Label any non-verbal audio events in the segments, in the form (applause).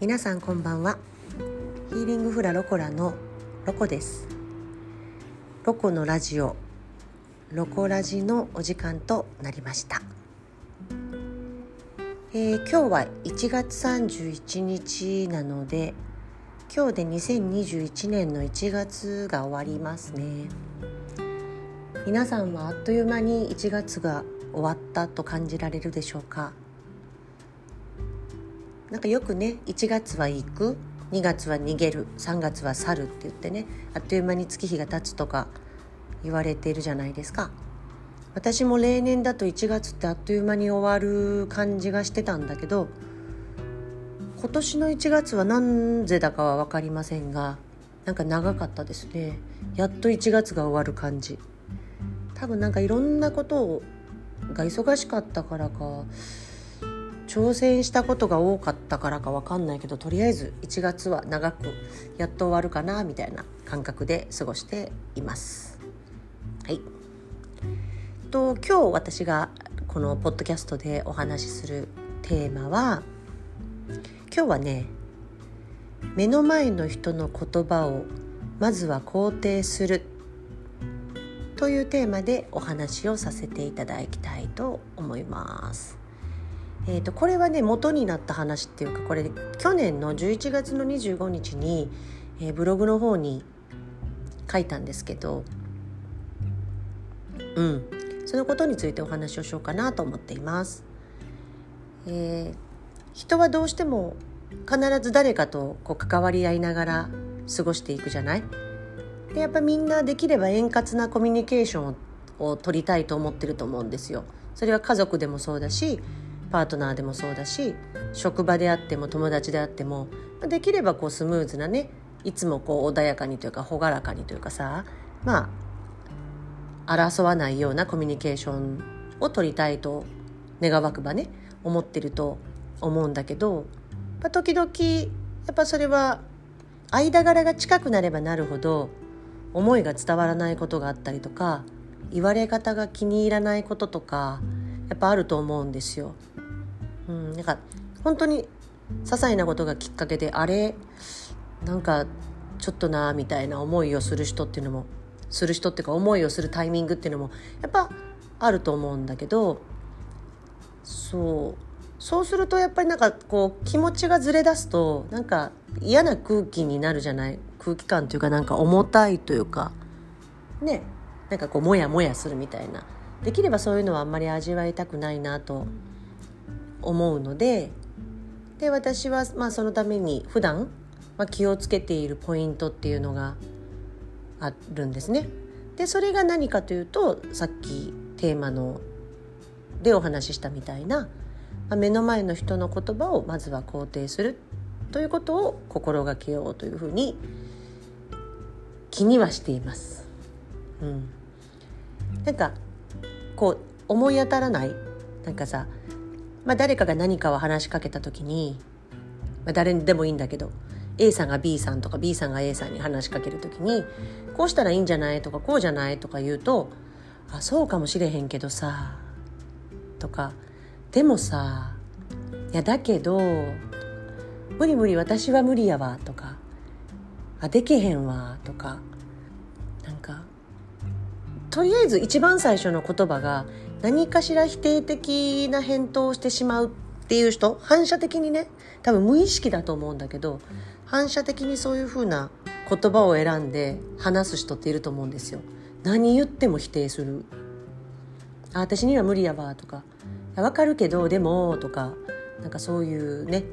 皆さんこんばんは。ヒーリングフラロコラのロコです。ロコのラジオロコラジのお時間となりました、えー、今日は1月31日なので今日で2021年の1月が終わりますね。皆さんはあっという間に1月が終わったと感じられるでしょうか？なんかよくね1月は行く2月は逃げる3月は去るって言ってねあっという間に月日が経つとか言われているじゃないですか。私も例年だと1月ってあっという間に終わる感じがしてたんだけど今年の1月は何故だかは分かりませんがなんか長かったですね。やっと1月が終わる感じ。多分なんかいろんなことが忙しかったからか挑戦したことが多かったからか分かんないけどとりあえず1月は長くやっと終わるかなみたいな感覚で過ごしています。はいと今日私がこのポッドキャストでお話しするテーマは今日はね目の前の人の言葉をまずは肯定するというテーマでお話をさせていただきたいと思います。えーと、これはね元になった話っていうかこれ去年の11月の25日に、えー、ブログの方に書いたんですけどうんそのことについてお話をしようかなと思っています。えー、人はどうしても必ず誰かとこう関わり合いながら過ごしていくじゃない？でやっぱみんなできれば円滑なコミュニケーションを取りたいと思ってると思うんですよ。それは家族でもそうだしパートナーでもそうだし職場であっても友達であってもできればこうスムーズなねいつもこう穏やかにというか朗らかにというかさまあ争わないようなコミュニケーションを取りたいと願わくばね思ってると思うんだけどま時々やっぱそれは間柄が近くなればなるほど思いが伝わらないことがあったりとか言われ方が気に入らないこととかやっぱあると思うんですよ。うん、なんか本当に些細なことがきっかけであれなんかちょっとなみたいな思いをする人っていうのもする人っていうか思いをするタイミングっていうのもやっぱあると思うんだけどそうそうするとやっぱりなんかこう気持ちがずれ出すとなんか嫌な空気になるじゃない？空気感というかなんか重たいというかねなんかこうモヤモヤするみたいな。できればそういうのはあんまり味わいたくないなと思うのでで私はまあそのために普段まあ気をつけているポイントっていうのがあるんですね。でそれが何かというとさっきテーマのでお話ししたみたいな、まあ、目の前の人の言葉をまずは肯定するということを心がけようというふうに気にはしています。うん、なんかこう思い当たらないなんかさまあ、誰かが何かを話しかけた時に、まあ、誰にでもいいんだけど A さんが B さんとか B さんが A さんに話しかける時にこうしたらいいんじゃないとかこうじゃないとか言うと「あそうかもしれへんけどさ」とか「でもさいやだけど無理無理私は無理やわ」とか「あでけへんわ」とかなんかとりあえず一番最初の言葉が何かしら否定的な返答をしてしまうっていう人反射的にね多分無意識だと思うんだけど反射的にそういうふうな言葉を選んで話す人っていると思うんですよ。何言っても否定する。あ私には無理やわとか「わかるけどでも」とかなんかそういうね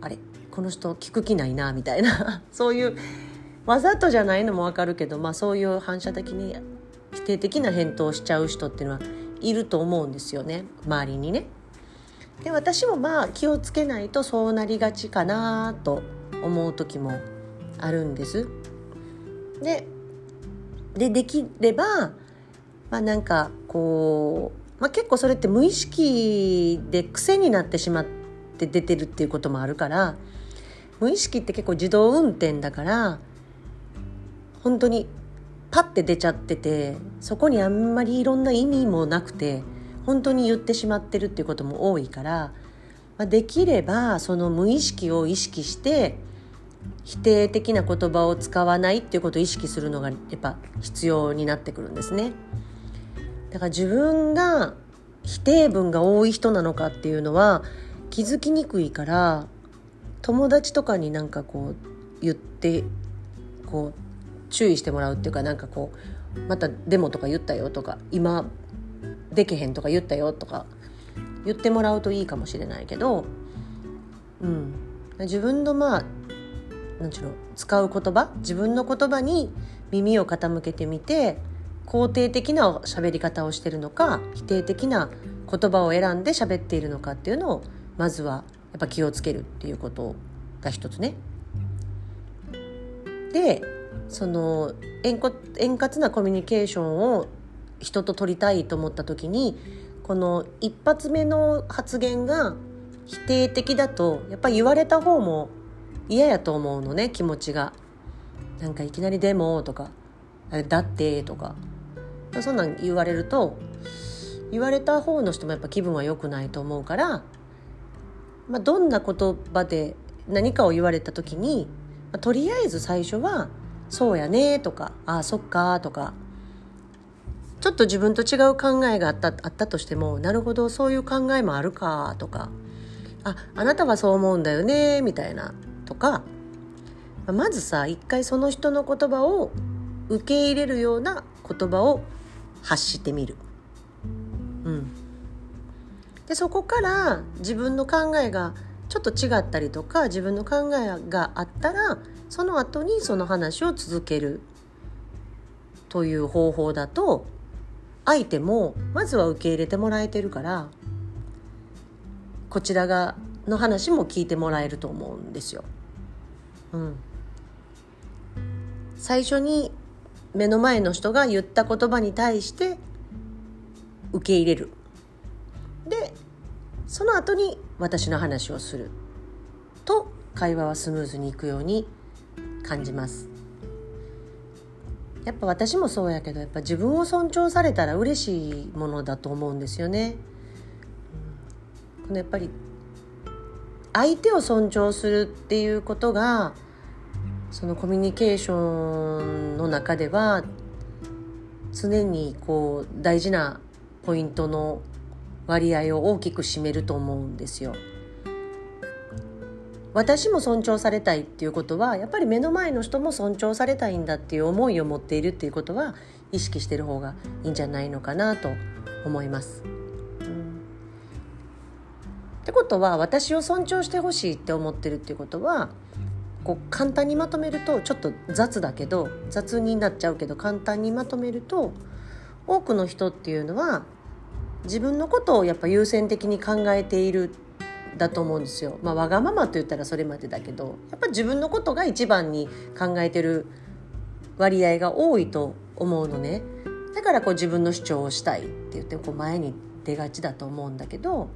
あれこの人聞く気ないなみたいな (laughs) そういうわざとじゃないのもわかるけど、まあ、そういう反射的に否定的な返答をしちゃう人っていうのはいると思うんですよね周りにね。で私もまあ気をつけないとそうなりがちかなと思う時もあるんです。ででできればまあなんかこう、まあ、結構それって無意識で癖になってしまって出てるっていうこともあるから無意識って結構自動運転だから本当にパッて出ちゃっててそこにあんまりいろんな意味もなくて本当に言ってしまってるっていうことも多いからまあ、できればその無意識を意識して否定的な言葉を使わないっていうことを意識するのがやっぱ必要になってくるんですね。だから自分が否定文が多い人なのかっていうのは気づきにくいから友達とかになんかこう言ってこう注意してもらうっていうかなんかこうまたデモとか言ったよとか今でけへんとか言ったよとか言ってもらうといいかもしれないけど、うん、自分のまあ何ちゅうの使う言葉自分の言葉に耳を傾けてみて肯定的な喋り方をしてるのか否定的な言葉を選んで喋っているのかっていうのをまずはやっぱ気をつけるっていうことが一つね。でその円円滑なコミュニケーションを人と取りたいと思った時にこの一発目の発言が否定的だとやっぱり言われた方も嫌やと思うのね気持ちが。なんかいきなり「でも」とか「だって」とかそんなん言われると言われた方の人もやっぱ気分は良くないと思うから、まあ、どんな言葉で何かを言われた時に、まあ、とりあえず最初は「そうやね」とか「ああそっか」とかちょっと自分と違う考えがあったあったとしてもなるほどそういう考えもあるかとかああなたはそう思うんだよねみたいなとかまずさ一回その人の言葉を受け入れるような言葉を発してみる。うん、でそこから自分の考えがちょっと違ったりとか自分の考えがあったらその後にその話を続けるという方法だと相手もまずは受け入れてもらえてるからこちらがの話も聞いてもらえると思うんですよ。うん、最初に目の前の人が言った言葉に対して受け入れる。でその後に私の話をすると会話はスムーズにいくように感じます。やっぱ私もそうやけどやっぱ自分を尊重されたら嬉しいものだと思うんですよね。このやっぱり相手を尊重するっていうことがそのコミュニケーションの中では常にこう大事なポイントの割合を大きく占めると思うんですよ。私も尊重されたいっていうことはやっぱり目の前の人も尊重されたいんだっていう思いを持っているっていうことは意識してる方がいいんじゃないのかなと思います。ってことは私を尊重してほしいって思ってるっていうことはこう簡単にまとめるとちょっと雑だけど雑になっちゃうけど簡単にまとめると多くの人っていうのは自分のことをやっぱ優先的に考えているだと思うんですよ。まあ、わがままと言ったらそれまでだけどやっぱ自分のことが一番に考えてる割合が多いと思うのねだからこう自分の主張をしたいって言ってこう前に出がちだと思うんだけど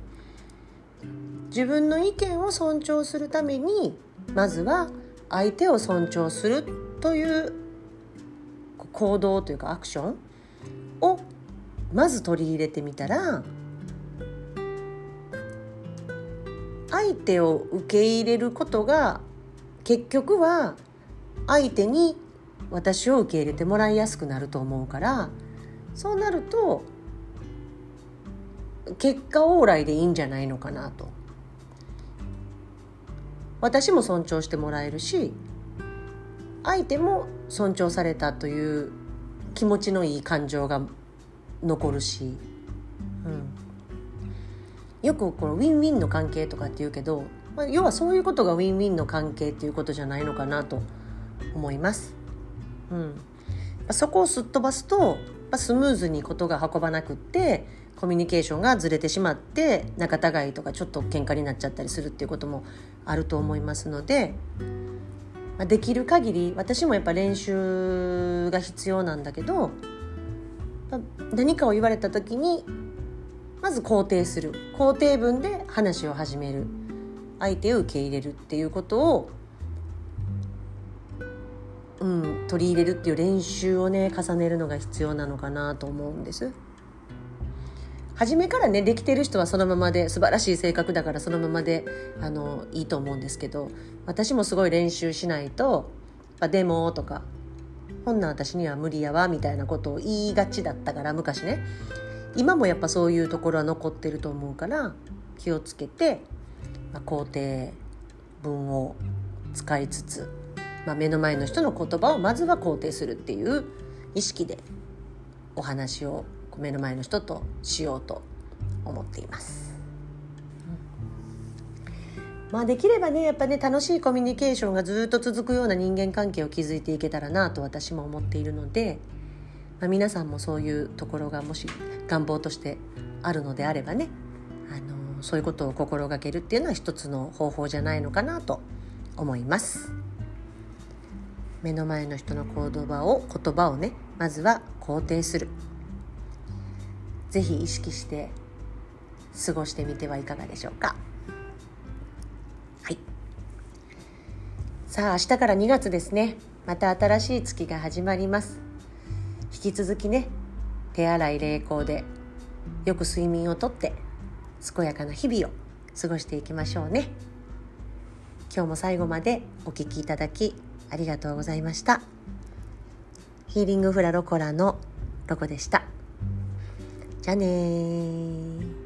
自分の意見を尊重するためにまずは相手を尊重するという行動というかアクションをまず取り入れてみたら相手を受け入れることが結局は相手に私を受け入れてもらいやすくなると思うからそうなると結果往来でいいんじゃないのかなと。私も尊重してもらえるし相手も尊重されたという気持ちのいい感情が残るし、うん、よくこのウィンウィンの関係とかって言うけど、まあ、要はそういうことがウィンウィンの関係っていうことじゃないのかなと思います。うん、そこをすっ飛ばすとスムーズにことが運ばなくってコミュニケーションがずれてしまって仲違いとかちょっと喧嘩になっちゃったりするっていうこともあると思いますので、まあ、できる限り私もやっぱ練習が必要なんだけど何かを言われた時にまず肯定する肯定文で話を始める相手を受け入れるっていうことを、うん、取り入れるっていう練習をね重ねるのが必要なのかなと思うんです。初めからねできてる人はそのままで素晴らしい性格だからそのままであのいいと思うんですけど私もすごい練習しないと「でも」とか「ほんな私には無理やわ」みたいなことを言いがちだったから昔ね今もやっぱそういうところは残ってると思うから気をつけて、まあ、肯定文を使いつつ、まあ、目の前の人の言葉をまずは肯定するっていう意識でお話を目の前の人としようと思っています。まあできればねやっぱね楽しいコミュニケーションがずっと続くような人間関係を築いていけたらなと私も思っているので、まあ、皆さんもそういうところがもし願望としてあるのであればねあのそういうことを心がけるっていうのは一つの方法じゃないのかなと思います。目の前の人の行動場を言葉をねまずは肯定するぜひ意識して過ごしてみてはいかがでしょうかさあ明日から2月ですね。また新しい月が始まります。引き続きね手洗い冷凍でよく睡眠をとって健やかな日々を過ごしていきましょうね。今日も最後までお聴きいただきありがとうございました。ヒーリングフラロコラのロコでした。じゃあね